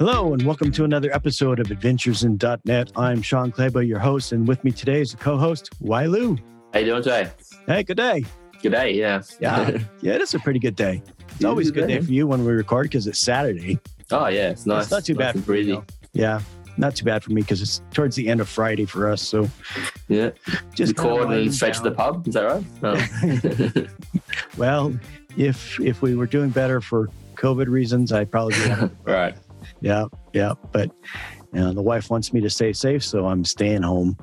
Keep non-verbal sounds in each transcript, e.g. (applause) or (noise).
Hello, and welcome to another episode of Adventures in .NET. I'm Shawn Clabough, your host, and with me today is the co-host, Wai Liu. How you doing today? Hey, good day. Good day, yeah. Yeah, (laughs) yeah, it is a pretty good day. It's always a good day for you when we record because it's Saturday. Oh, yeah, it's nice. It's not too nice bad for breezy. though. Yeah, not too bad for me because it's towards the end of Friday for us. So Yeah. just Record and to the pub. Is that right? Oh. (laughs) Well, if if we were doing better for COVID reasons, I'd probably be. (laughs) right. Yeah, yeah, but you know, the wife wants me to stay safe, so I'm staying home.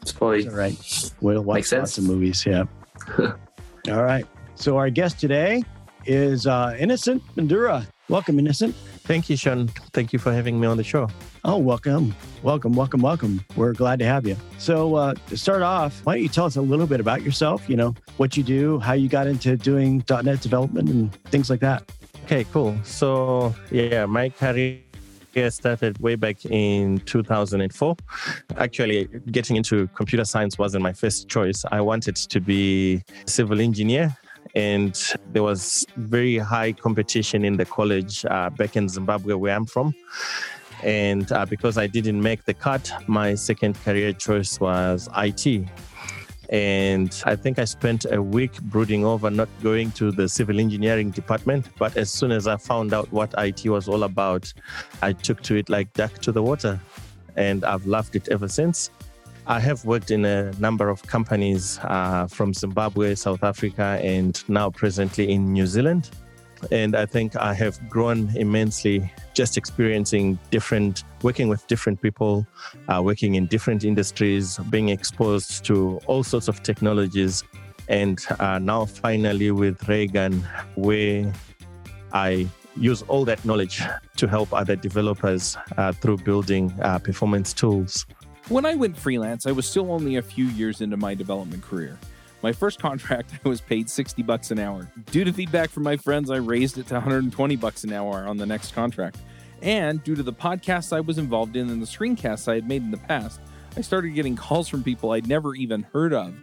It's probably All right. We'll watch Makes lots of movies. Yeah. (laughs) All right. So our guest today is uh, Innocent Mandura. Welcome, Innocent. Thank you, Sean. Thank you for having me on the show. Oh, welcome, welcome, welcome, welcome. We're glad to have you. So uh, to start off, why don't you tell us a little bit about yourself? You know what you do, how you got into doing .NET development, and things like that. Okay, cool. So, yeah, my career started way back in 2004. Actually, getting into computer science wasn't my first choice. I wanted to be civil engineer. And there was very high competition in the college uh, back in Zimbabwe, where I'm from. And uh, because I didn't make the cut, my second career choice was IT. And I think I spent a week brooding over not going to the civil engineering department. But as soon as I found out what IT was all about, I took to it like duck to the water. And I've loved it ever since. I have worked in a number of companies uh, from Zimbabwe, South Africa, and now presently in New Zealand. And I think I have grown immensely just experiencing different, working with different people, uh, working in different industries, being exposed to all sorts of technologies. And uh, now finally with Raygun, where I use all that knowledge to help other developers uh, through building uh, performance tools. When I went freelance, I was still only a few years into my development career. My first contract, (laughs) I was paid 60 bucks an hour. Due to feedback from my friends, I raised it to 120 bucks an hour on the next contract. And due to the podcasts I was involved in and the screencasts I had made in the past, I started getting calls from people I'd never even heard of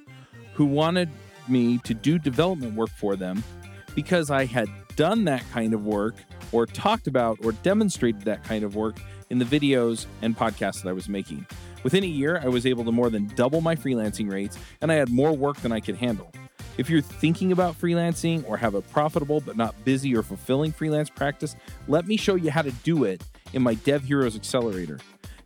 who wanted me to do development work for them because I had done that kind of work or talked about or demonstrated that kind of work in the videos and podcasts that I was making. Within a year, I was able to more than double my freelancing rates, and I had more work than I could handle. If you're thinking about freelancing or have a profitable but not busy or fulfilling freelance practice, let me show you how to do it in my Dev Heroes Accelerator.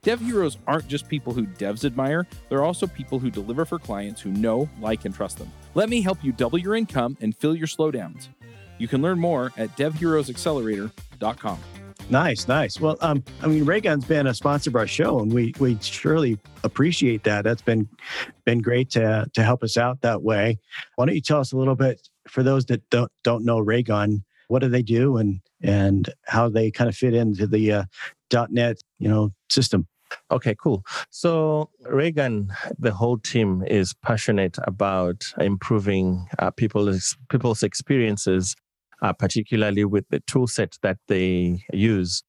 Dev Heroes aren't just people who devs admire, they're also people who deliver for clients who know, like, and trust them. Let me help you double your income and fill your slowdowns. You can learn more at devheroesaccelerator.com. Nice, nice. Well, um, I mean, Raygun's been a sponsor of our show, and we we surely appreciate that. That's been been great to to help us out that way. Why don't you tell us a little bit for those that don't don't know Raygun, what do they do, and and how they kind of fit into the uh, .NET you know system? Okay, cool. So Raygun, the whole team is passionate about improving uh, people's people's experiences, uh, particularly with the tool set that they use.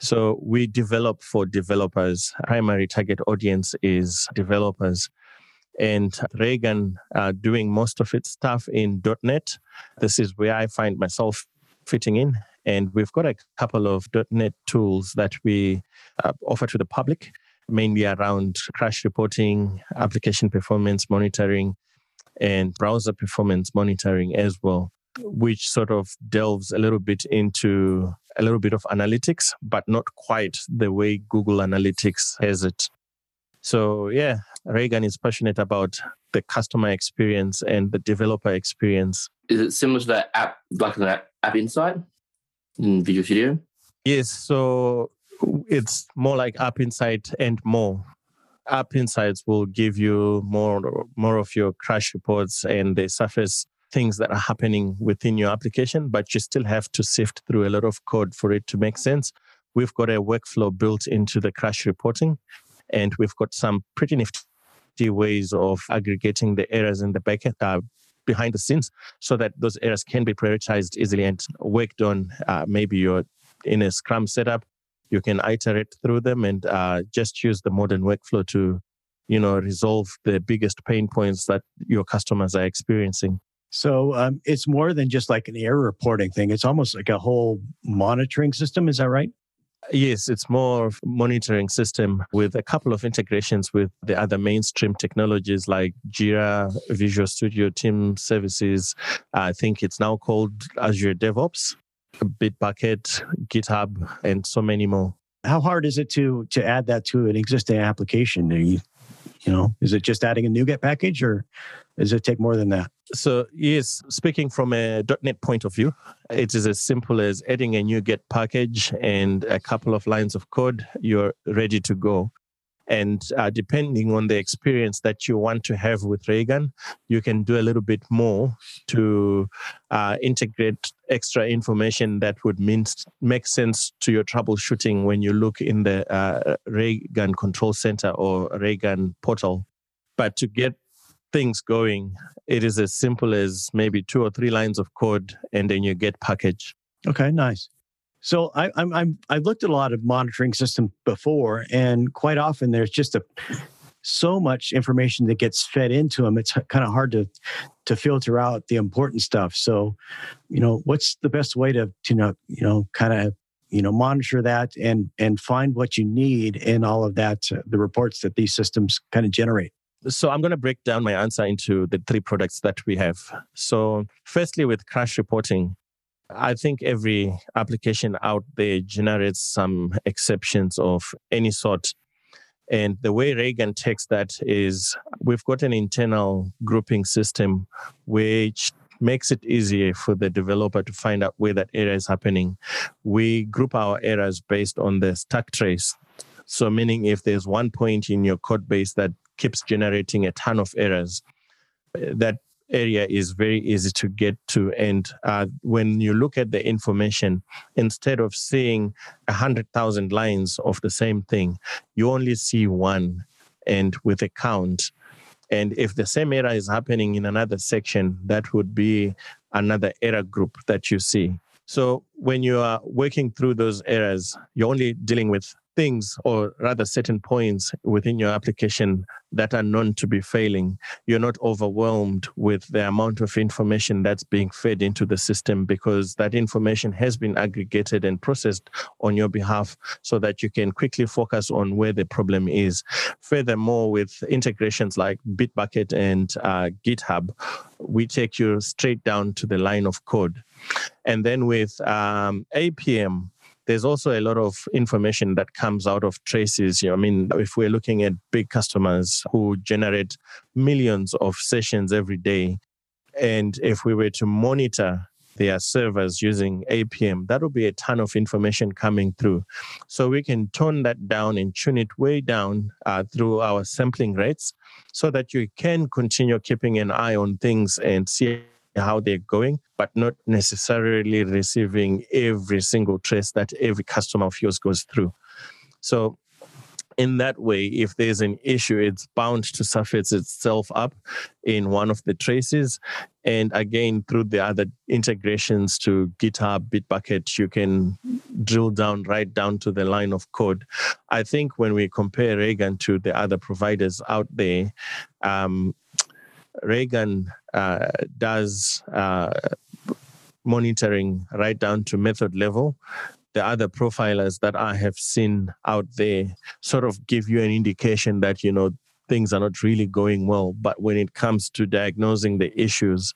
So we develop for developers. Primary target audience is developers. And Raygun uh, doing most of its stuff in .NET. This is where I find myself fitting in. And we've got a couple of .NET tools that we uh, offer to the public, mainly around crash reporting, application performance monitoring, and browser performance monitoring as well, which sort of delves a little bit into a little bit of analytics, but not quite the way Google Analytics has it. So, yeah, Raygun is passionate about the customer experience and the developer experience. Is it similar to that app, like an app, app Insight in Visual Studio? Yes, so it's more like App Insight and more. App Insights will give you more more of your crash reports and they surface things that are happening within your application, but you still have to sift through a lot of code for it to make sense. We've got a workflow built into the crash reporting, and we've got some pretty nifty ways of aggregating the errors in the backend uh, behind the scenes so that those errors can be prioritized easily and worked on. Uh, maybe you're in a Scrum setup, you can iterate through them and uh, just use the modern workflow to, you know, resolve the biggest pain points that your customers are experiencing. So um, it's more than just like an error reporting thing. It's almost like a whole monitoring system. Is that right? Yes, it's more of a monitoring system with a couple of integrations with the other mainstream technologies like Jira, Visual Studio, Team Services. I think it's now called Azure DevOps, Bitbucket, GitHub, and so many more. How hard is it to to add that to an existing application? Do you, you know, is it just adding a NuGet package, or does it take more than that? So, yes, speaking from a .NET point of view, it is as simple as adding a new NuGet package and a couple of lines of code. You're ready to go. And uh, depending on the experience that you want to have with Raygun, you can do a little bit more to uh, integrate extra information that would mean, make sense to your troubleshooting when you look in the uh, Raygun Control Center or Raygun portal. But to get things going, it is as simple as maybe two or three lines of code and then you get package. Okay, nice. So I, I'm, I'm I've looked at a lot of monitoring systems before, and quite often there's just a so much information that gets fed into them. It's kind of hard to to filter out the important stuff. So, you know, what's the best way to to know you know kind of you know monitor that and and find what you need in all of that uh, the reports that these systems kind of generate. So I'm going to break down my answer into the three products that we have. So firstly, with crash reporting, I think every application out there generates some exceptions of any sort. And the way Raygun takes that is we've got an internal grouping system which makes it easier for the developer to find out where that error is happening. We group our errors based on the stack trace. So, meaning if there's one point in your code base that keeps generating a ton of errors, that area is very easy to get to. And uh, when you look at the information, instead of seeing a hundred thousand lines of the same thing, you only see one, and with a count. And if the same error is happening in another section, that would be another error group that you see. So when you are working through those errors, you're only dealing with things or rather certain points within your application that are known to be failing, you're not overwhelmed with the amount of information that's being fed into the system because that information has been aggregated and processed on your behalf so that you can quickly focus on where the problem is. Furthermore, with integrations like Bitbucket and uh, GitHub, we take you straight down to the line of code. And then with um, APM, there's also a lot of information that comes out of traces. You know, I mean, if we're looking at big customers who generate millions of sessions every day, and if we were to monitor their servers using APM, that will be a ton of information coming through. So we can tone that down and tune it way down uh, through our sampling rates so that you can continue keeping an eye on things and see how they're going, but not necessarily receiving every single trace that every customer of yours goes through. So, in that way, if there's an issue, it's bound to surface itself up in one of the traces. And again, through the other integrations to GitHub, Bitbucket, you can drill down right down to the line of code. I think when we compare Raygun to the other providers out there, um, Raygun uh, does uh, monitoring right down to method level. The other profilers that I have seen out there sort of give you an indication that, you know, things are not really going well. But when it comes to diagnosing the issues,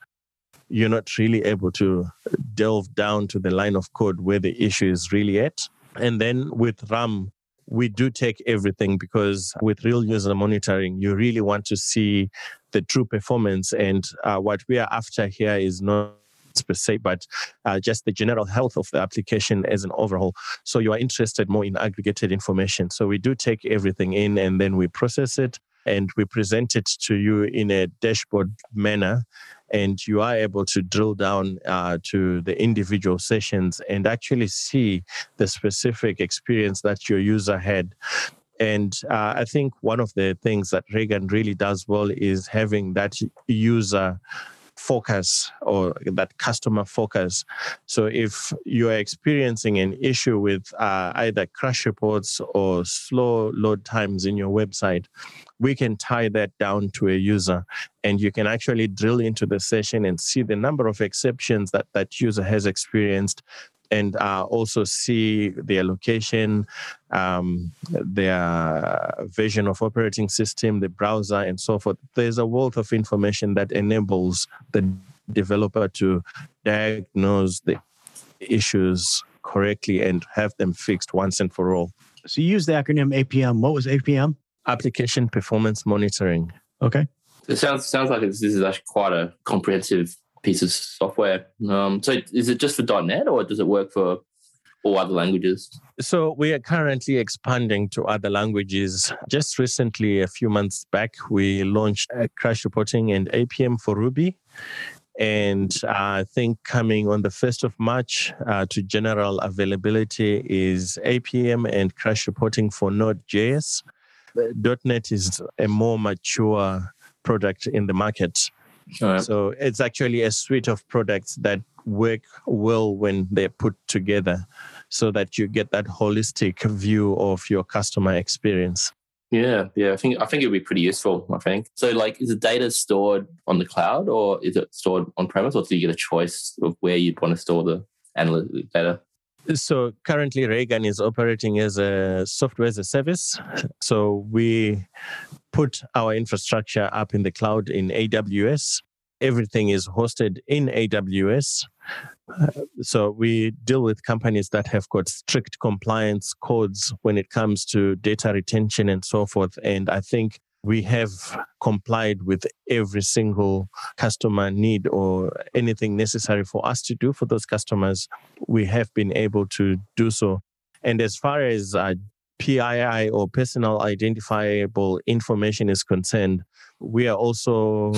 you're not really able to delve down to the line of code where the issue is really at. And then with RUM, we do take everything because with real user monitoring, you really want to see the true performance. And uh, what we are after here is not per se, but uh, just the general health of the application as an overhaul. So you are interested more in aggregated information. So we do take everything in and then we process it and we present it to you in a dashboard manner and you are able to drill down uh, to the individual sessions and actually see the specific experience that your user had. And uh, I think one of the things that Raygun really does well is having that user focus or that customer focus. So if you are experiencing an issue with uh, either crash reports or slow load times in your website, we can tie that down to a user and you can actually drill into the session and see the number of exceptions that that user has experienced and uh, also see their location, um, their version of operating system, the browser, and so forth. There's a wealth of information that enables the developer to diagnose the issues correctly and have them fixed once and for all. So you use the acronym APM. What was APM? Application Performance Monitoring. Okay. It sounds sounds like this is actually quite a comprehensive piece of software. Um, so is it just for .NET or does it work for all other languages? So we are currently expanding to other languages. Just recently, a few months back, we launched crash reporting and APM for Ruby. And I think coming on the 1st of March uh, to general availability is APM and crash reporting for Node.js. .NET is a more mature product in the market. Right. So it's actually a suite of products that work well when they're put together so that you get that holistic view of your customer experience. Yeah, yeah. I think I think it'd be pretty useful. I think so. Like, is the data stored on the cloud or is it stored on premise, or do you get a choice of where you'd want to store the analytic data? So currently, Raygun is operating as a software as a service. So we put our infrastructure up in the cloud in AWS. Everything is hosted in AWS. Uh, so we deal with companies that have got strict compliance codes when it comes to data retention and so forth. And I think we have complied with every single customer need or anything necessary for us to do for those customers. We have been able to do so. And as far as uh, PII or personal identifiable information is concerned, we are also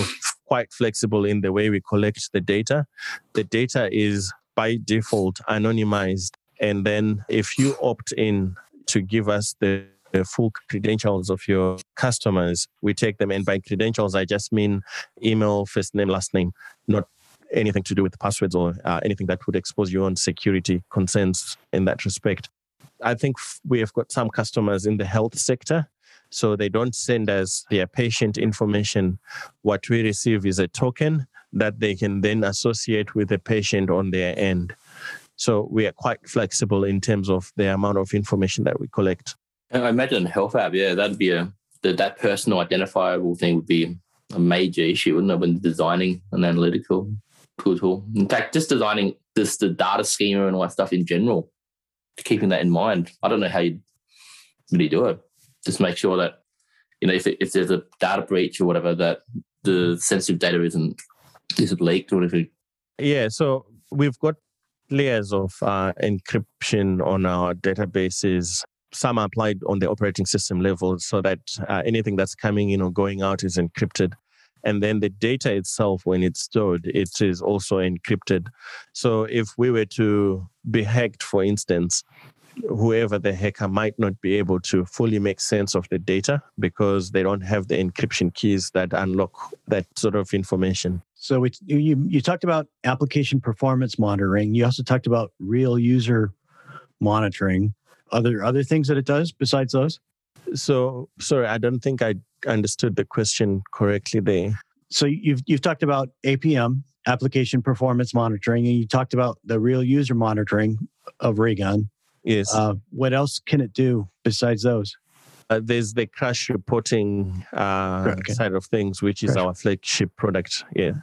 quite flexible in the way we collect the data. The data is by default anonymized. And then if you opt in to give us the the full credentials of your customers. We take them, and by credentials, I just mean email, first name, last name, not anything to do with passwords or uh, anything that would expose you on security concerns in that respect. I think we have got some customers in the health sector. So they don't send us their patient information. What we receive is a token that they can then associate with the patient on their end. So we are quite flexible in terms of the amount of information that we collect. I imagine health app, yeah, that'd be a that, that personal identifiable thing would be a major issue, wouldn't it, when designing an analytical tool? In fact, just designing this the data schema and all that stuff in general, keeping that in mind. I don't know how you really do it. Just make sure that you know if it, if there's a data breach or whatever that the sensitive data isn't isn't leaked or whatever. Yeah, so we've got layers of uh, encryption on our databases some are applied on the operating system level so that uh, anything that's coming in or going out is encrypted and then the data itself when it's stored it is also encrypted. So if we were to be hacked for instance whoever the hacker might not be able to fully make sense of the data because they don't have the encryption keys that unlock that sort of information. So you, you talked about application performance monitoring. You also talked about real user monitoring. Other other things that it does besides those? So sorry, I don't think I understood the question correctly there. So you've you've talked about APM, application performance monitoring, and you talked about the real user monitoring of Raygun. Yes. Uh, what else can it do besides those? Uh, there's the crash reporting uh, okay. side of things, which is crash. our flagship product. Yeah.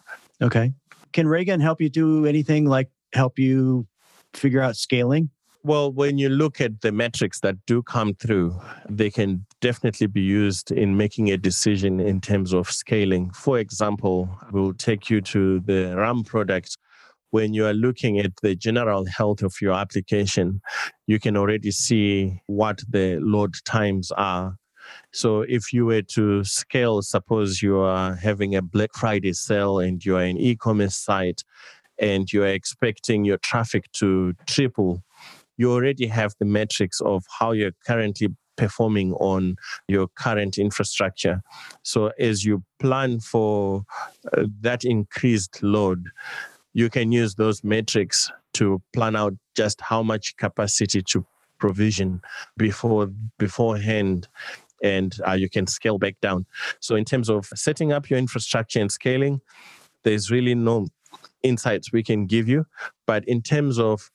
Okay. Can Raygun help you do anything like help you figure out scaling? Well, when you look at the metrics that do come through, they can definitely be used in making a decision in terms of scaling. For example, we'll take you to the RUM product. When you are looking at the general health of your application, you can already see what the load times are. So if you were to scale, suppose you are having a Black Friday sale and you are an e commerce site and you are expecting your traffic to triple you already have the metrics of how you're currently performing on your current infrastructure. So as you plan for uh, that increased load, you can use those metrics to plan out just how much capacity to provision before beforehand and uh, you can scale back down. So in terms of setting up your infrastructure and scaling, there's really no insights we can give you. But in terms of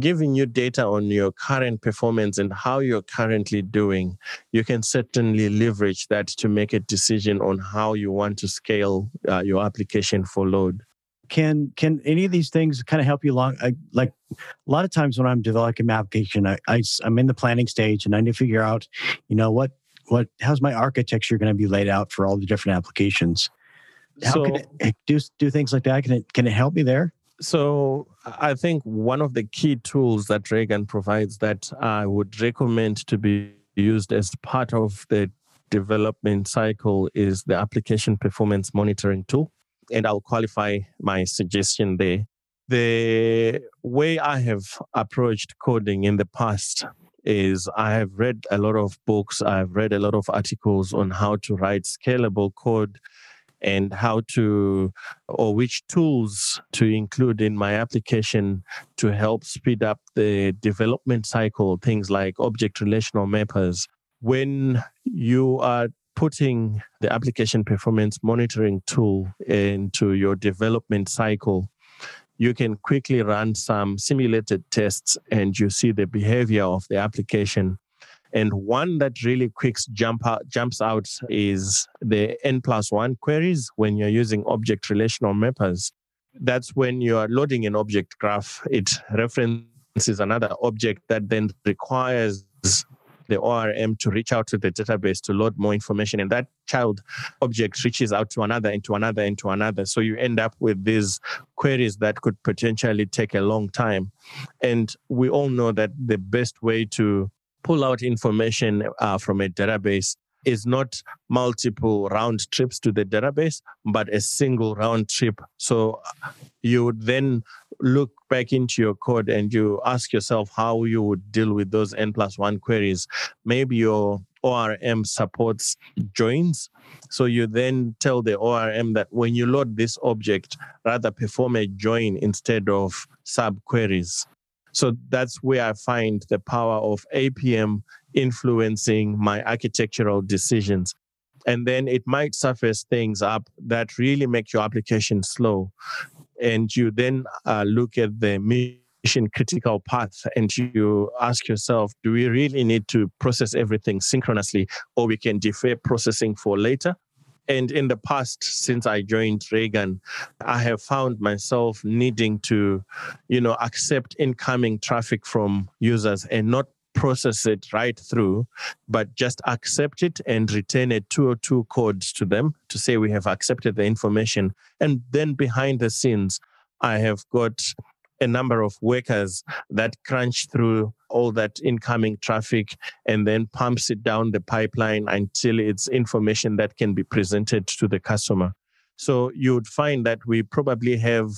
giving you data on your current performance and how you're currently doing, you can certainly leverage that to make a decision on how you want to scale uh, your application for load. Can can any of these things kind of help you along? I, like a lot of times when I'm developing my application, I, I I'm in the planning stage and I need to figure out, you know, what what how's my architecture going to be laid out for all the different applications. How So- can it do do things like that? Can it can it help me there? So I think one of the key tools that Raygun provides that I would recommend to be used as part of the development cycle is the application performance monitoring tool. And I'll qualify my suggestion there. The way I have approached coding in the past is I have read a lot of books, I've read a lot of articles on how to write scalable code and how to or which tools to include in my application to help speed up the development cycle things like object relational mappers. When you are putting the application performance monitoring tool into your development cycle you can quickly run some simulated tests and you see the behavior of the application and one that really quick jump out, jumps out is the n plus one queries when you're using object relational mappers. That's when you are loading an object graph. It references another object that then requires the ORM to reach out to the database to load more information. And that child object reaches out to another and to another and to another. So you end up with these queries that could potentially take a long time. And we all know that the best way to pull out information uh, from a database is not multiple round trips to the database, but a single round trip. So you would then look back into your code and you ask yourself how you would deal with those n plus one queries. Maybe your ORM supports joins. So you then tell the ORM that when you load this object, rather perform a join instead of sub queries. So that's where I find the power of APM influencing my architectural decisions. And then it might surface things up that really make your application slow. And you then uh, look at the mission critical path and you ask yourself, do we really need to process everything synchronously or we can defer processing for later? And in the past, since I joined Raygun, I have found myself needing to, you know, accept incoming traffic from users and not process it right through, but just accept it and return a 202 code to them to say we have accepted the information. And then behind the scenes, I have got a number of workers that crunch through all that incoming traffic and then pumps it down the pipeline until it's information that can be presented to the customer. So you would find that we probably have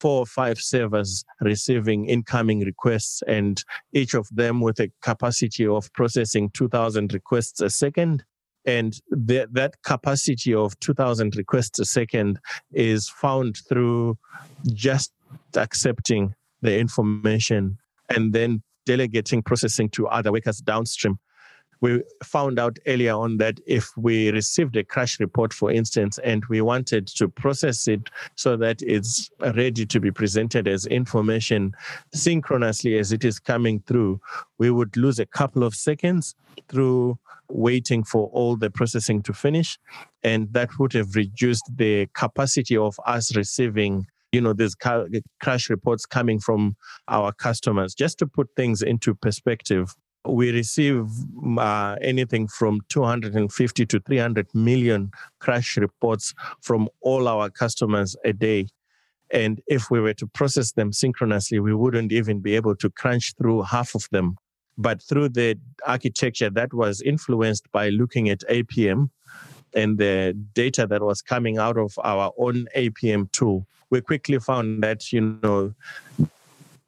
four or five servers receiving incoming requests and each of them with a capacity of processing 2000 requests a second and that capacity of 2000 requests a second is found through just accepting the information and then delegating processing to other workers downstream. We found out earlier on that if we received a crash report, for instance, and we wanted to process it so that it's ready to be presented as information synchronously as it is coming through, we would lose a couple of seconds through waiting for all the processing to finish. And that would have reduced the capacity of us receiving you know these ca- crash reports coming from our customers. Just to put things into perspective we receive uh, anything from 250 to 300 million crash reports from all our customers a day. And if we were to process them synchronously we wouldn't even be able to crunch through half of them. But through the architecture that was influenced by looking at apm and the data that was coming out of our own apm tool we quickly found that you know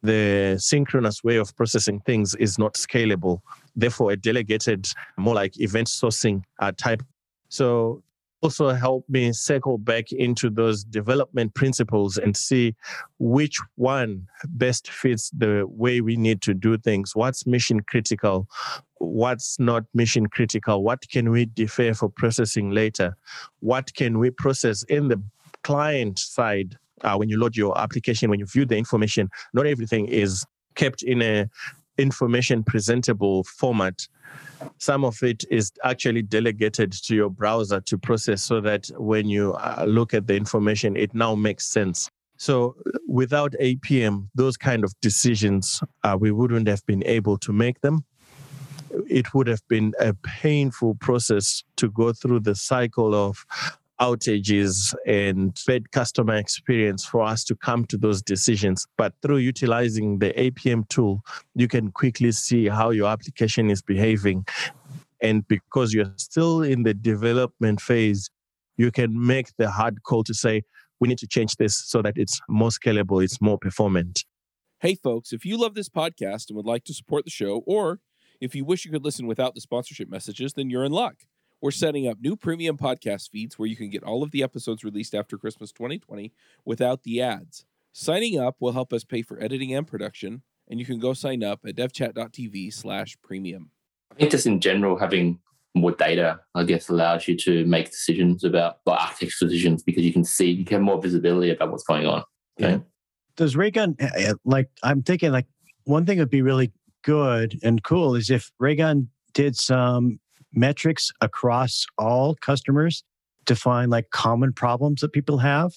the synchronous way of processing things is not scalable. Therefore a delegated more like event sourcing uh, type. So also help me circle back into those development principles and see which one best fits the way we need to do things. What's mission critical? What's not mission critical? What can we defer for processing later? What can we process in the client side uh, when you load your application, when you view the information, not everything is kept in a information presentable format. Some of it is actually delegated to your browser to process so that when you uh, look at the information it now makes sense. So without apm those kind of decisions uh, we wouldn't have been able to make them. It would have been a painful process to go through the cycle of outages and bad customer experience for us to come to those decisions. But through utilizing the APM tool, you can quickly see how your application is behaving. And because you're still in the development phase, you can make the hard call to say, we need to change this so that it's more scalable, it's more performant. Hey, folks, if you love this podcast and would like to support the show, or if you wish you could listen without the sponsorship messages, then you're in luck. We're setting up new premium podcast feeds where you can get all of the episodes released after Christmas 2020 without the ads. Signing up will help us pay for editing and production, and you can go sign up at devchat.tv slash premium. I think just in general, having more data, I guess, allows you to make decisions about like architecture decisions because you can see, you have more visibility about what's going on. Yeah. Does Raygun, eh, eh, like, I'm thinking, like, one thing would be really good and cool is if Raygun did some metrics across all customers to find like common problems that people have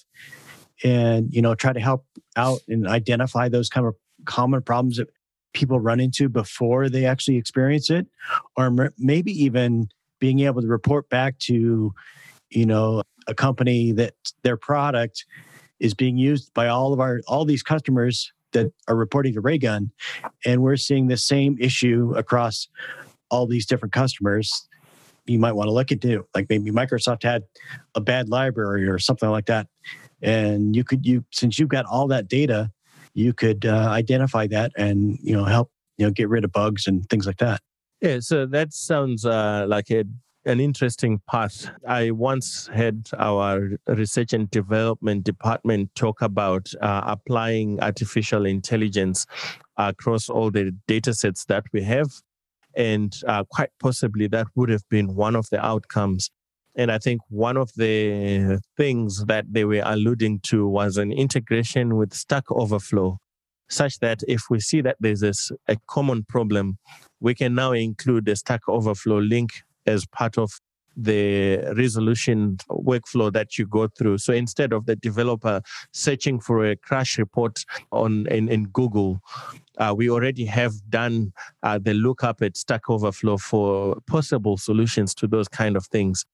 and you know try to help out and identify those kind of common problems that people run into before they actually experience it or maybe even being able to report back to you know a company that their product is being used by all of our all these customers that are reporting to Raygun and we're seeing the same issue across all these different customers you might want to look into like maybe microsoft had a bad library or something like that. And you could you since you've got all that data you could uh, identify that and you know help you know get rid of bugs and things like that. Yeah so that sounds uh, like a an interesting path. I once had our research and development department talk about uh, applying artificial intelligence across all the data sets that we have and uh, quite possibly that would have been one of the outcomes. And I think one of the things that they were alluding to was an integration with Stack Overflow, such that if we see that there's this, a common problem, we can now include the Stack Overflow link as part of the resolution workflow that you go through. So instead of the developer searching for a crash report on in, in Google, uh, we already have done uh, the lookup at Stack Overflow for possible solutions to those kind of things.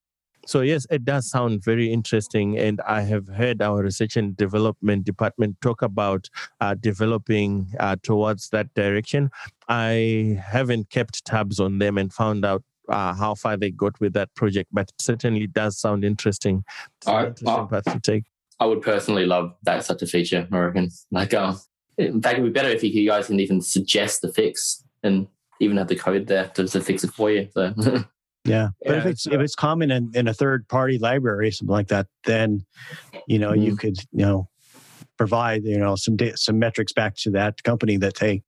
So yes, it does sound very interesting, and I have heard our research and development department talk about uh, developing uh, towards that direction. I haven't kept tabs on them and found out uh, how far they got with that project, but it certainly does sound interesting. I, interesting path to take. I would personally love that such a feature. I reckon. Like, uh, in fact, it'd be better if you guys can even suggest the fix and even have the code there to, to fix it for you. So. (laughs) Yeah, but yeah, if it's if it's common in, in a third party library, something like that, then you know mm. you could you know provide you know some da- some metrics back to that company that hey,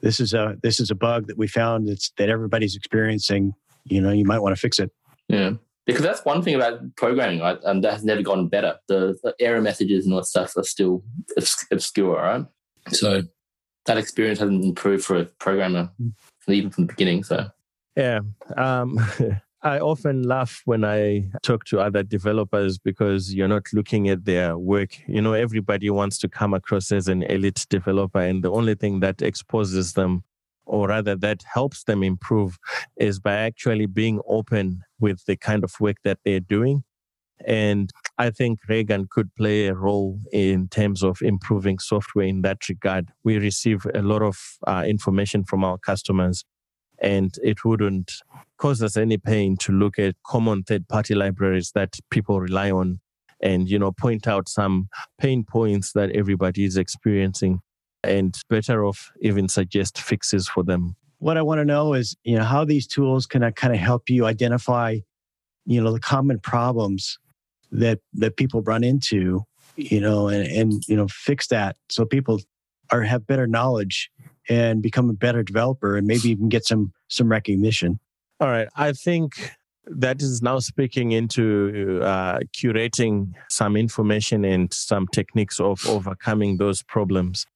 this is a this is a bug that we found that's that everybody's experiencing. You know, you might want to fix it. Yeah, because that's one thing about programming, right? And that has never gotten better. The, the error messages and all that stuff are still obscure, right? So that experience hasn't improved for a programmer even from the beginning. So yeah. Um, (laughs) I often laugh when I talk to other developers because you're not looking at their work. You know, everybody wants to come across as an elite developer, and the only thing that exposes them, or rather that helps them improve, is by actually being open with the kind of work that they're doing. And I think Raygun could play a role in terms of improving software in that regard. We receive a lot of uh, information from our customers and it wouldn't cause us any pain to look at common third party libraries that people rely on and you know point out some pain points that everybody is experiencing and better off even suggest fixes for them. What i want to know is you know how these tools can kind of help you identify you know the common problems that that people run into you know and and you know fix that so people are have better knowledge and become a better developer and maybe even get some some recognition. All right. I think that is now speaking into uh, curating some information and some techniques of overcoming those problems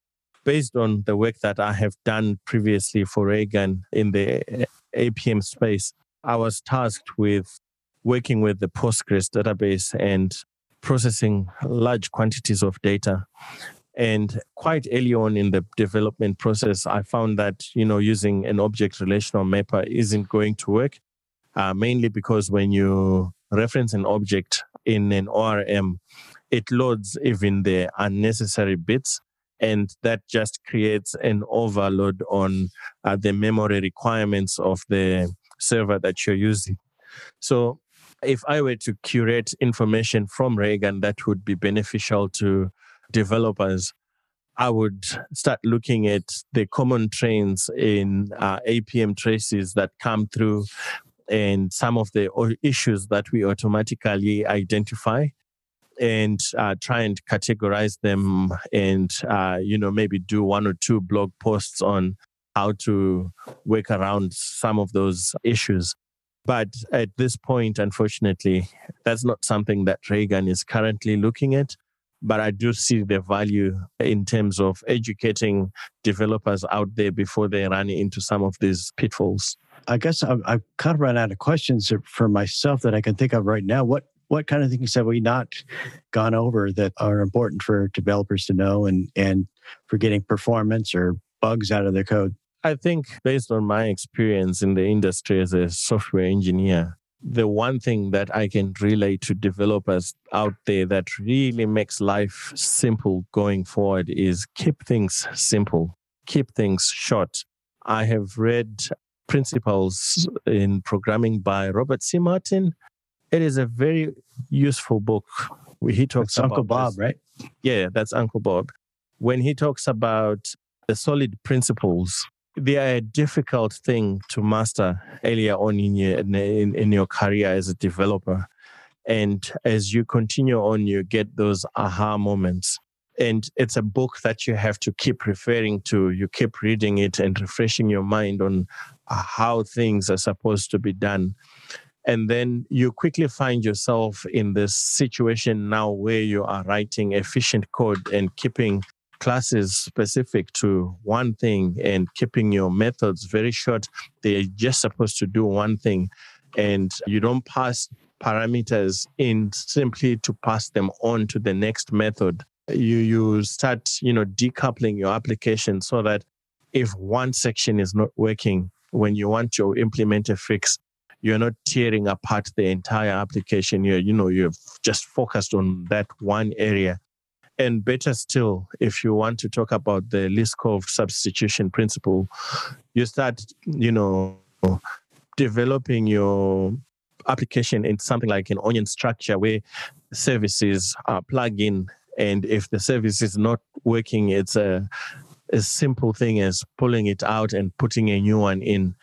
based on the work that I have done previously for Raygun in the APM space, I was tasked with working with the Postgres database and processing large quantities of data. And quite early on in the development process, I found that you know using an object relational mapper isn't going to work, uh, mainly because when you reference an object in an ORM, it loads even the unnecessary bits and that just creates an overload on uh, the memory requirements of the server that you're using. So, if I were to curate information from Raygun that would be beneficial to developers, I would start looking at the common trends in uh, APM traces that come through and some of the issues that we automatically identify and uh, try and categorize them and uh, you know maybe do one or two blog posts on how to work around some of those issues but at this point unfortunately that's not something that Raygun is currently looking at but I do see the value in terms of educating developers out there before they run into some of these pitfalls. I guess I've, I've kind of run out of questions for myself that I can think of right now. What what kind of things have we not gone over that are important for developers to know and and for getting performance or bugs out of their code? I think based on my experience in the industry as a software engineer, the one thing that I can relay to developers out there that really makes life simple going forward is keep things simple, keep things short. I have read Principles in Programming by Robert C. Martin, it is a very useful book. He talks that's about Uncle Bob, this. right? Yeah, that's Uncle Bob. When he talks about the solid principles, they are a difficult thing to master earlier on in your in, in your career as a developer. And as you continue on, you get those aha moments. And it's a book that you have to keep referring to. You keep reading it and refreshing your mind on how things are supposed to be done. And then you quickly find yourself in this situation now where you are writing efficient code and keeping classes specific to one thing and keeping your methods very short. They're just supposed to do one thing. And you don't pass parameters in simply to pass them on to the next method. You you start, you know, decoupling your application so that if one section is not working, when you want to implement a fix, you're not tearing apart the entire application. You're, you know, you're just focused on that one area. And better still, if you want to talk about the Liskov substitution principle, you start, you know, developing your application in something like an onion structure where services are plug in. And if the service is not working, it's a, a simple thing as pulling it out and putting a new one in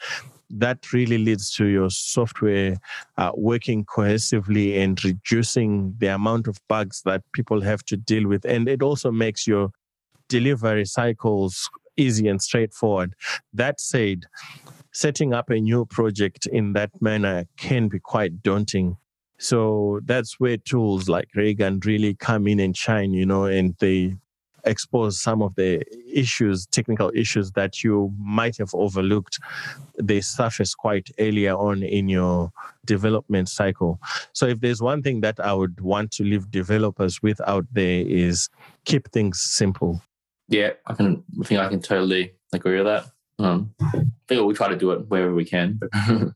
that really leads to your software uh, working cohesively and reducing the amount of bugs that people have to deal with. And it also makes your delivery cycles easy and straightforward. That said, setting up a new project in that manner can be quite daunting. So that's where tools like Raygun really come in and shine, you know, and they expose some of the issues, technical issues that you might have overlooked. They surface quite earlier on in your development cycle. So, if there's one thing that I would want to leave developers with out there is keep things simple. Yeah, I can. I think I can totally agree with that. Um, I think we try to do it wherever we can, but, (laughs)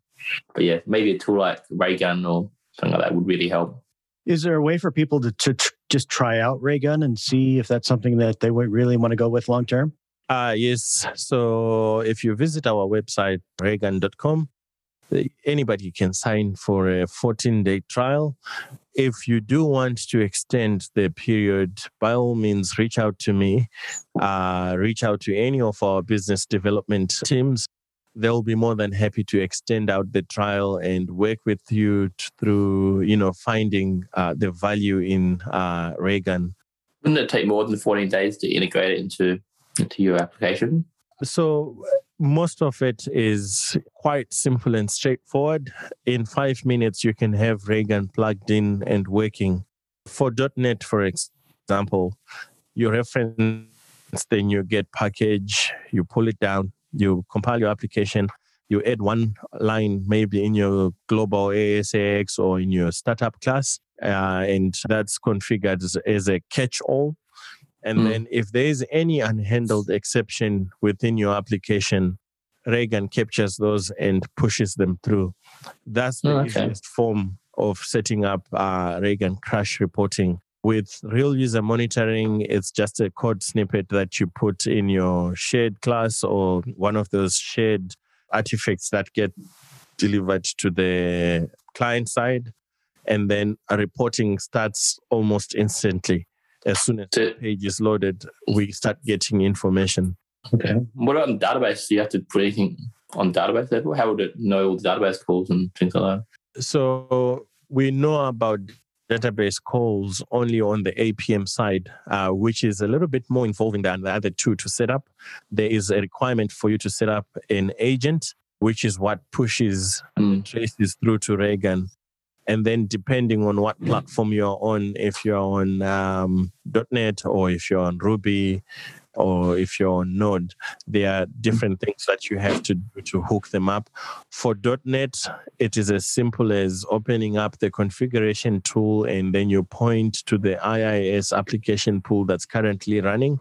but yeah, maybe a tool like Raygun or something like that would really help. Is there a way for people to, to just try out Raygun and see if that's something that they would really want to go with long term? Uh, yes. So if you visit our website, raygun.com, anybody can sign for a 14 day trial. If you do want to extend the period, by all means, reach out to me, uh, reach out to any of our business development teams they'll be more than happy to extend out the trial and work with you through, you know, finding uh, the value in uh, Raygun. Wouldn't it take more than 14 days to integrate it into, into your application? So most of it is quite simple and straightforward. In five minutes, you can have Raygun plugged in and working. For .NET, for example, you reference Then you get package, you pull it down, you compile your application, you add one line maybe in your global ASAX or in your startup class, uh, and that's configured as, as a catch all. And mm. then if there is any unhandled exception within your application, Raygun captures those and pushes them through. That's the oh, okay. easiest form of setting up uh, Raygun crash reporting. With real user monitoring, it's just a code snippet that you put in your shared class or one of those shared artifacts that get delivered to the client side. And then a reporting starts almost instantly. As soon as the page is loaded, we start getting information. Okay. What about the database? Do you have to put anything on database level? How would it know all the database calls and things like that? So we know about database calls only on the APM side, uh, which is a little bit more involving than the other two to set up. There is a requirement for you to set up an agent, which is what pushes mm. traces through to Raygun. And then, depending on what platform you're on, if you're on um, .NET or if you're on Ruby or if you're on Node, there are different things that you have to do to hook them up. For .NET, it is as simple as opening up the configuration tool and then you point to the IIS application pool that's currently running,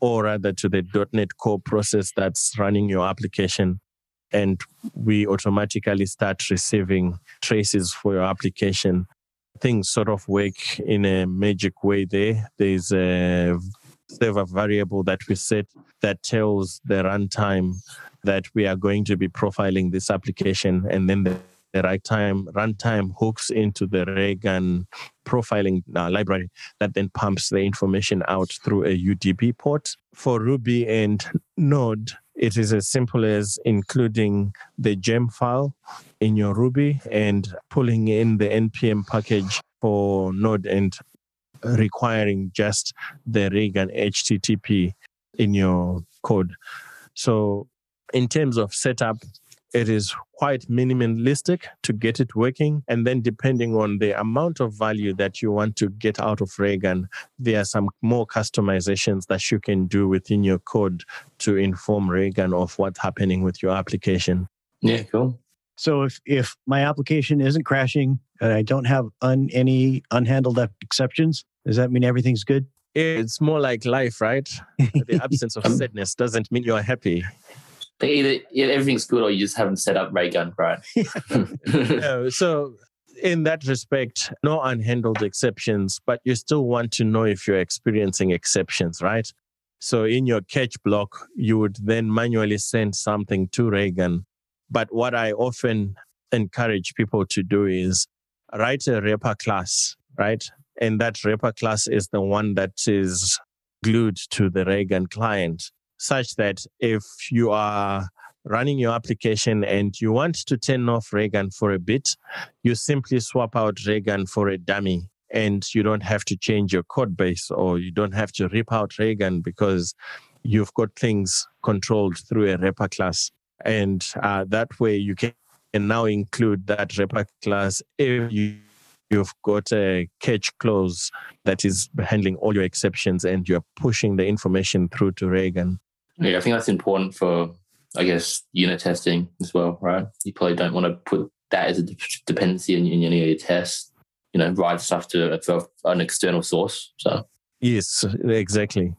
or rather to the .NET core process that's running your application. And we automatically start receiving traces for your application things sort of work in a magic way there. There's a server variable that we set that tells the runtime that we are going to be profiling this application and then the, the right time runtime hooks into the Raygun profiling uh, library that then pumps the information out through a UDP port. For Ruby and Node, it is as simple as including the gem file in your Ruby and pulling in the npm package for Node and requiring just the Raygun HTTP in your code. So, in terms of setup, it is quite minimalistic to get it working. And then, depending on the amount of value that you want to get out of Raygun, there are some more customizations that you can do within your code to inform Raygun of what's happening with your application. Yeah, cool. So if if my application isn't crashing and I don't have un, any unhandled exceptions, does that mean everything's good? It's more like life, right? the (laughs) absence of sadness doesn't mean you're happy. Either everything's good or you just haven't set up Raygun right. (laughs) (laughs) no, so in that respect, no unhandled exceptions, but you still want to know if you're experiencing exceptions, right? So in your catch block, you would then manually send something to Raygun but what I often encourage people to do is write a wrapper class, right? And that wrapper class is the one that is glued to the Raygun client, such that if you are running your application and you want to turn off Raygun for a bit, you simply swap out Raygun for a dummy and you don't have to change your code base or you don't have to rip out Raygun because you've got things controlled through a wrapper class. And uh, that way you can now include that wrapper class if you you've got a catch clause that is handling all your exceptions and you're pushing the information through to Raygun. Yeah, I think that's important for, I guess, unit testing as well, right? You probably don't want to put that as a dependency in, in any of your tests, you know, write stuff to an external source. So, yes, exactly.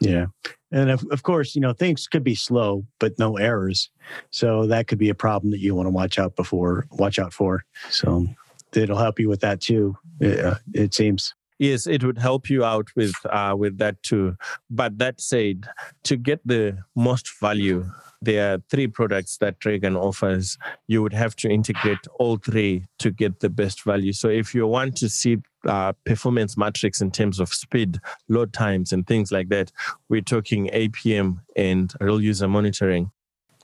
Yeah. And of, of course, you know, things could be slow, but no errors. So that could be a problem that you want to watch out before, watch out for. So it'll help you with that too. Uh, it seems. Yes, it would help you out with uh, with that too. But that said, to get the most value, there are three products that Raygun offers. You would have to integrate all three to get the best value. So if you want to see uh, performance metrics in terms of speed, load times, and things like that, we're talking APM and real user monitoring.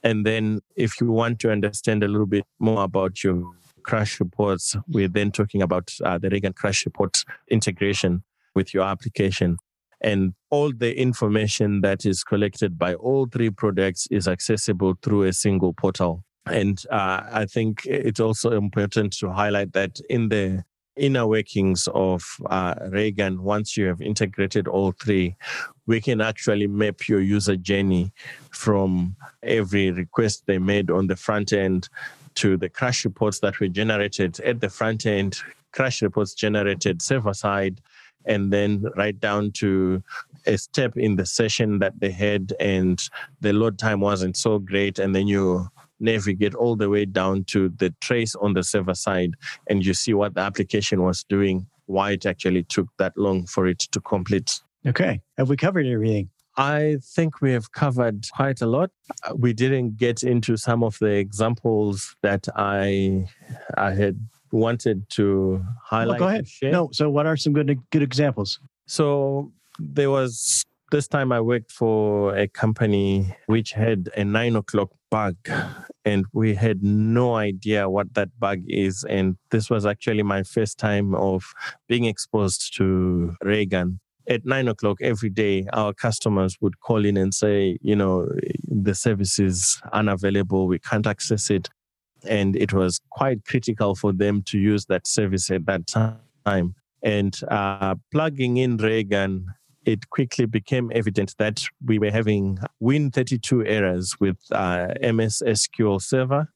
And then if you want to understand a little bit more about your crash reports, we're then talking about uh, the Raygun crash report integration with your application. And all the information that is collected by all three products is accessible through a single portal. And uh, I think it's also important to highlight that in the inner workings of uh, Raygun, once you have integrated all three, we can actually map your user journey from every request they made on the front end to the crash reports that were generated at the front end, crash reports generated server side, and then right down to a step in the session that they had and the load time wasn't so great. And then you navigate all the way down to the trace on the server side and you see what the application was doing, why it actually took that long for it to complete. Okay. Have we covered everything? I think we have covered quite a lot. We didn't get into some of the examples that I I had wanted to highlight. Well, go ahead. No, so what are some good good examples? So there was this time I worked for a company which had a nine o'clock bug, and we had no idea what that bug is. And this was actually my first time of being exposed to Raygun. At nine o'clock every day, our customers would call in and say, you know, the service is unavailable, we can't access it. And it was quite critical for them to use that service at that time. And uh, plugging in Raygun it quickly became evident that we were having Win32 errors with uh, MS SQL Server,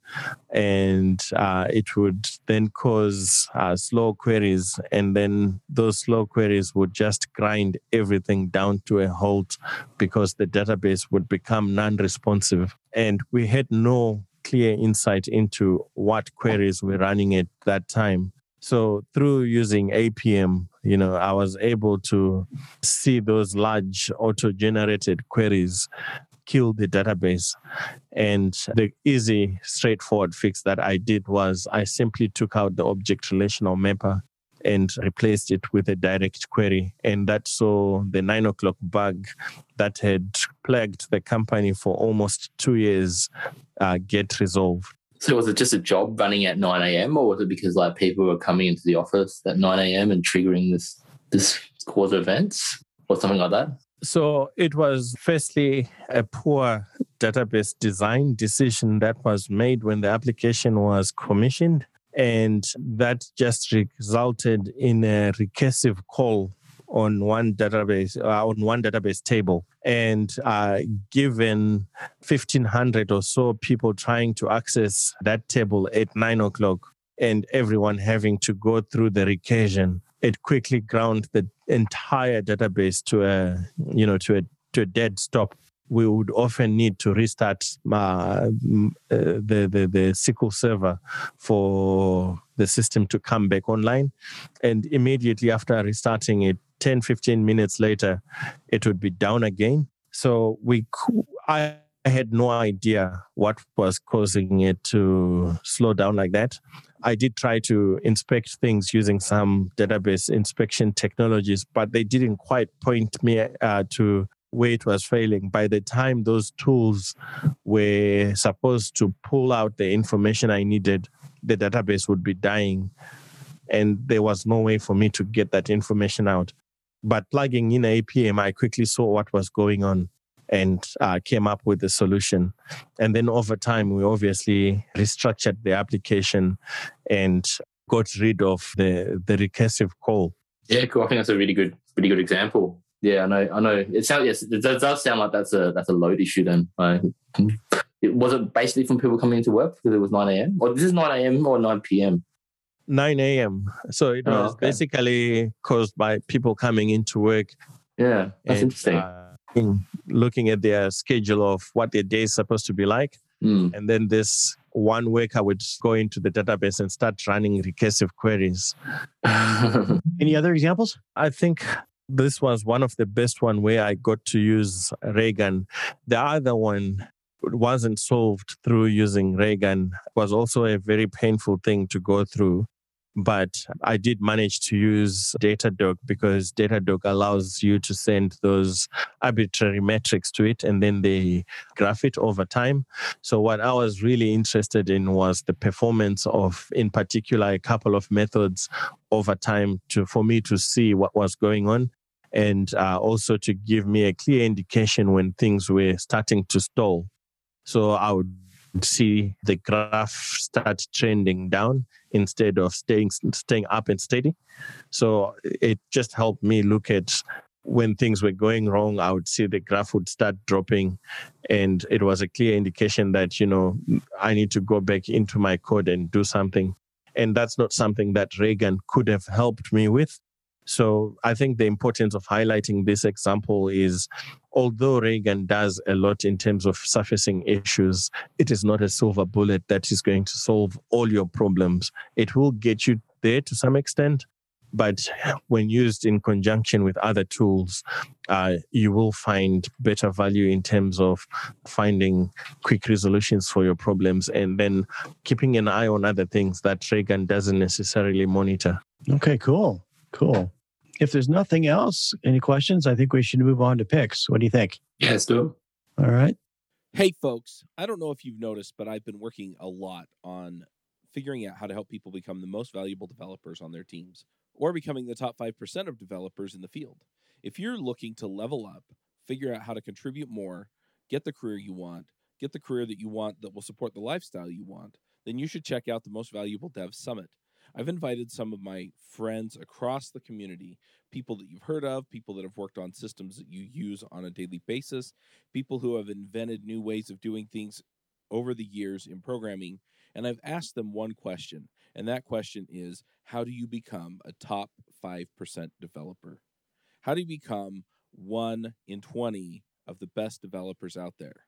and uh, it would then cause uh, slow queries, and then those slow queries would just grind everything down to a halt because the database would become non responsive. And we had no clear insight into what queries were running at that time. So through using APM, you know, I was able to see those large auto-generated queries kill the database. And the easy, straightforward fix that I did was I simply took out the object relational mapper and replaced it with a direct query. And that saw the nine o'clock bug that had plagued the company for almost two years uh, get resolved. So was it just a job running at 9 a.m. or was it because like people were coming into the office at 9 a.m. and triggering this this cause of events or something like that? So it was firstly a poor database design decision that was made when the application was commissioned. And that just resulted in a recursive call on one database uh, on one database table and uh, given 1500 or so people trying to access that table at nine o'clock and everyone having to go through the recursion it quickly ground the entire database to a you know to a to a dead stop we would often need to restart uh, uh, the, the, the SQL server for the system to come back online. And immediately after restarting it, 10, 15 minutes later, it would be down again. So we, I had no idea what was causing it to slow down like that. I did try to inspect things using some database inspection technologies, but they didn't quite point me uh, to where it was failing. By the time those tools were supposed to pull out the information I needed, the database would be dying. And there was no way for me to get that information out. But plugging in APM, I quickly saw what was going on and uh, came up with a solution. And then over time, we obviously restructured the application and got rid of the, the recursive call. Yeah, cool. I think that's a really good, really good example. Yeah, I know. I know. It sounds. Yes, it does, sound like that's a that's a load issue. Then, it was it basically from people coming into work because it was nine a.m. or this is nine a.m. or nine p.m. 9 a.m. So it oh, was okay. basically caused by people coming into work. Yeah, that's and, interesting. Uh, looking at their schedule of what their day is supposed to be like. Mm. And then this one worker would go into the database and start running recursive queries. (laughs) Any other examples? I think this was one of the best one where I got to use Raygun. The other one wasn't solved through using Raygun. It was also a very painful thing to go through. But I did manage to use Datadog because Datadog allows you to send those arbitrary metrics to it and then they graph it over time. So, what I was really interested in was the performance of, in particular, a couple of methods over time to, for me to see what was going on and uh, also to give me a clear indication when things were starting to stall. So I would see the graph start trending down instead of staying staying up and steady. So it just helped me look at when things were going wrong, I would see the graph would start dropping. And it was a clear indication that, you know, I need to go back into my code and do something. And that's not something that Raygun could have helped me with. So I think the importance of highlighting this example is although Raygun does a lot in terms of surfacing issues, it is not a silver bullet that is going to solve all your problems. It will get you there to some extent, but when used in conjunction with other tools, uh, you will find better value in terms of finding quick resolutions for your problems and then keeping an eye on other things that Raygun doesn't necessarily monitor. Okay, cool. Cool. If there's nothing else, any questions, I think we should move on to picks. What do you think? Yeah, let's do it. All right. Hey, folks, I don't know if you've noticed, but I've been working a lot on figuring out how to help people become the most valuable developers on their teams or becoming the top 5% of developers in the field. If you're looking to level up, figure out how to contribute more, get the career you want, get the career that you want that will support the lifestyle you want, then you should check out the Most Valuable Dev Summit. I've invited some of my friends across the community, people that you've heard of, people that have worked on systems that you use on a daily basis, people who have invented new ways of doing things over the years in programming, and I've asked them one question, and that question is how do you become a top 5% developer? How do you become one in 20 of the best developers out there?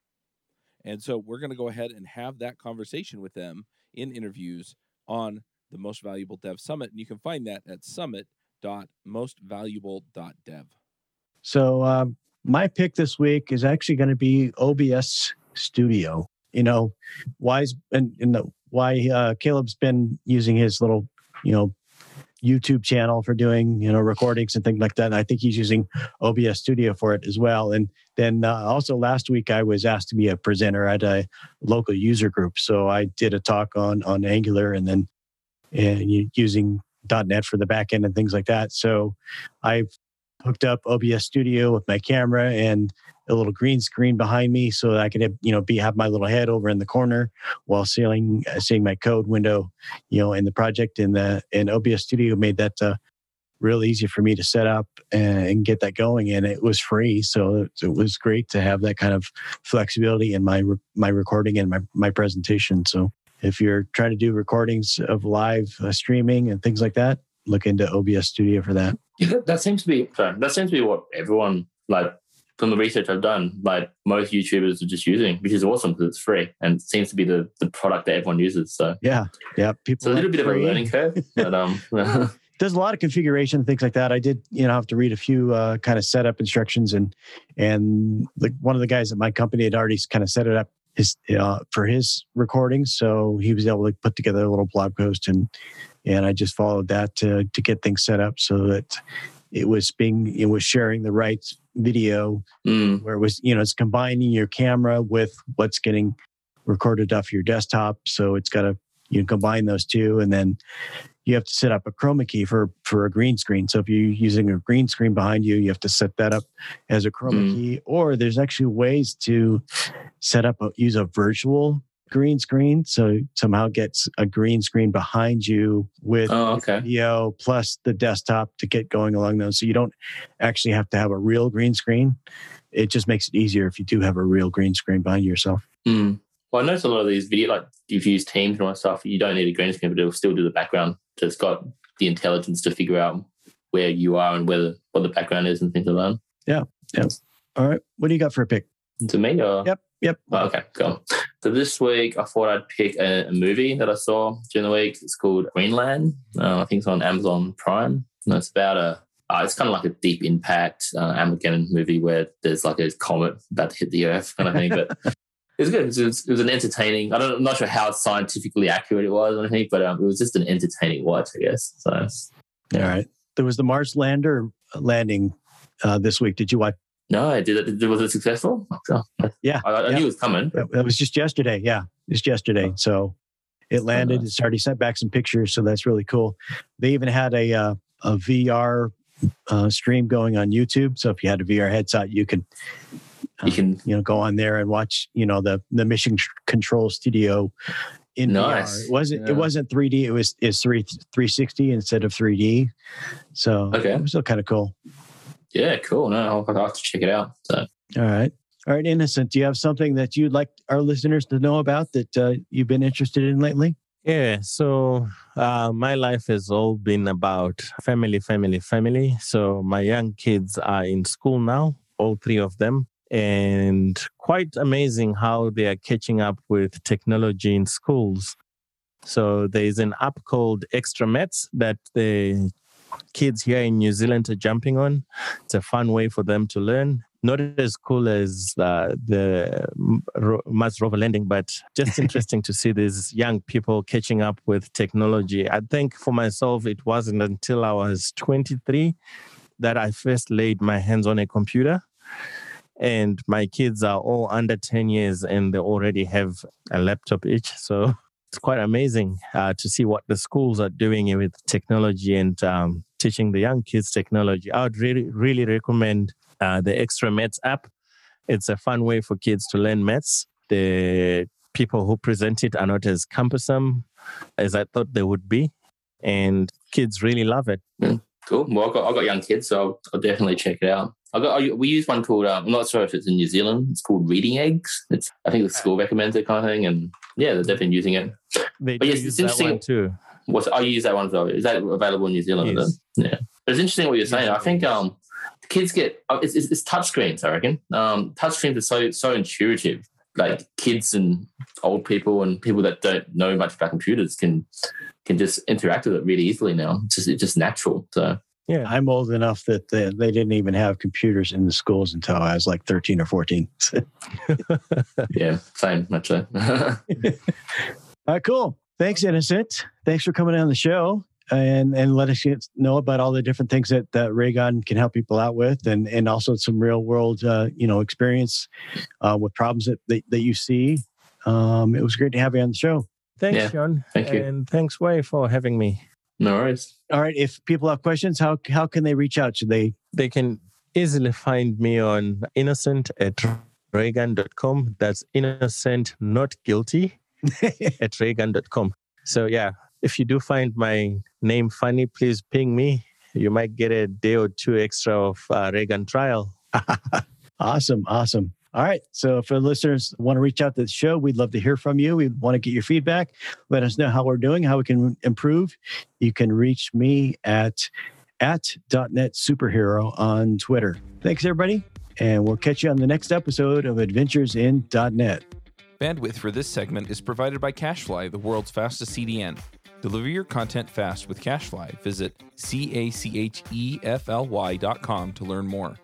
And so we're going to go ahead and have that conversation with them in interviews on the Most Valuable Dev Summit. And you can find that at summit.mostvaluable.dev. So, um, my pick this week is actually going to be OBS Studio. You know, why's and, and the, why uh, Caleb's been using his little you know, YouTube channel for doing, you know, recordings and things like that. And I think he's using OBS Studio for it as well. And then uh, also last week I was asked to be a presenter at a local user group. So I did a talk on on Angular and then and using .NET for the backend and things like that. So I've hooked up OBS Studio with my camera and a little green screen behind me so that I could, you know, be have my little head over in the corner while seeing uh, seeing my code window, you know, in the project. in the in OBS Studio made that uh, real easy for me to set up and, get that going. And it was free, so it, was great to have that kind of flexibility in my my recording and my my presentation. So if you're trying to do recordings of live uh, streaming and things like that, look into OBS Studio for that. Yeah, that seems to be that seems to be what everyone like from the research I've done, like most YouTubers are just using, which is awesome because it's free and it seems to be the, the product that everyone uses. So yeah, yeah, people. It's a little bit free. of a learning curve, but um. (laughs) (laughs) There's a lot of configuration things like that. I did, you know, have to read a few uh, kind of setup instructions, and and like one of the guys at my company had already kind of set it up his uh, for his recording, so he was able to put together a little blog post, and and I just followed that to to get things set up so that it was being it was sharing the right video mm. where it was you know it's combining your camera with what's getting recorded off your desktop so it's got to you combine those two and then you have to set up a chroma key for for a green screen so if you're using a green screen behind you you have to set that up as a chroma mm. key or there's actually ways to set up a, use a virtual green screen. So somehow gets a green screen behind you with oh, okay. video plus the desktop to get going along those. So you don't actually have to have a real green screen. It just makes it easier if you do have a real green screen behind yourself. Mm. Well, I noticed a lot of these video, like if you use Teams and all that stuff, you don't need a green screen, but it'll still do the background. So it's got the intelligence to figure out where you are and where the, what the background is and things like that. Yeah. Yeah. All right. What do you got for a pick? To me? Or? Yep. Yep. Oh, okay, cool. So this week I thought I'd pick a, a, movie that I saw during the week. It's called Greenland. Uh, I think it's on Amazon Prime. And it's about a, uh, it's kind of like a deep impact uh, Armageddon movie where there's like a comet about to hit the Earth kind of thing. But (laughs) it was good. It was, it was, an entertaining. I don't, I'm not sure how scientifically accurate it was or anything, but um, it was just an entertaining watch, I guess. So, yeah. All right. There was the Mars lander landing uh, this week. Did you watch no, I did it? Was it successful? Yeah, I, I yeah. knew it was coming. It was just yesterday. Yeah, just yesterday. Oh. So it landed. Nice. It's already sent back some pictures, so that's really cool. They even had a uh, a VR uh, stream going on YouTube. So if you had a VR headset, you could You can you know go on there and watch you know the the mission control studio in Nice. VR. It wasn't Yeah. it wasn't 3D. It was is three 360 instead of 3D. So Okay. it was still kind of cool. Yeah, cool. No, I'll, I'll have to check it out. So All right. All right, Innocent, do you have something that you'd like our listeners to know about that uh, you've been interested in lately? Yeah, so uh, my life has all been about family, family, family. So my young kids are in school now, all three of them, and quite amazing how they are catching up with technology in schools. So there is an app called Extra Maths that the kids here in New Zealand are jumping on. It's a fun way for them to learn. Not as cool as uh, the Mars rover landing, but just (laughs) interesting to see these young people catching up with technology. I think for myself, it wasn't until I was 23 that I first laid my hands on a computer. And my kids are all under 10 years and they already have a laptop each. So it's quite amazing uh, to see what the schools are doing with technology and um, teaching the young kids technology. I would really, really recommend uh, the Extra Maths app. It's a fun way for kids to learn maths. The people who present it are not as cumbersome as I thought they would be, and kids really love it. cool. Well, I've got, I've got young kids, so I'll, I'll definitely check it out. I got. We use one called. Um, I'm not sure if it's in New Zealand. It's called Reading Eggs. It's. I think the school recommends it, kind of thing, and yeah, they're definitely using it. They But do yes, use it's that one interesting- too. What's I use that one as well. Is that available in New Zealand? Yes. Yeah, but it's interesting what you're saying. Yes, I think um, kids get oh, it's, it's, it's touch screens. I reckon um, touch screens are so so intuitive. Like kids and old people and people that don't know much about computers can can just interact with it really easily now. It's just it's just natural. So Yeah, I'm old enough that they, they didn't even have computers in the schools until I was like 13 or 14. (laughs) yeah, same actually. (laughs) All right, cool. Thanks, Innocent. Thanks for coming on the show and and let us get, know about all the different things that, that Raygun can help people out with, and and also some real world uh, you know experience uh, with problems that, that that you see. Um, it was great to have you on the show. thanks, Yeah, Shawn. thank you. And thanks, Wai, for having me. No worries. All right, if people have questions, how how can they reach out? Should they? They can easily find me on innocent at raygun.com. That's innocent, not guilty (laughs) at raygun.com. So, yeah, if you do find my name funny, please ping me. You might get a day or two extra of uh, Raygun trial. (laughs) Awesome, awesome. All right. So if our listeners want to reach out to the show, we'd love to hear from you. We want to get your feedback. Let us know how we're doing, how we can improve. You can reach me at at .NET Superhero on Twitter. Thanks, everybody. And we'll catch you on the next episode of Adventures in .NET. Bandwidth for this segment is provided by CacheFly, the world's fastest CDN. Deliver your content fast with CacheFly. Visit C A C H E F L Y dot com to learn more.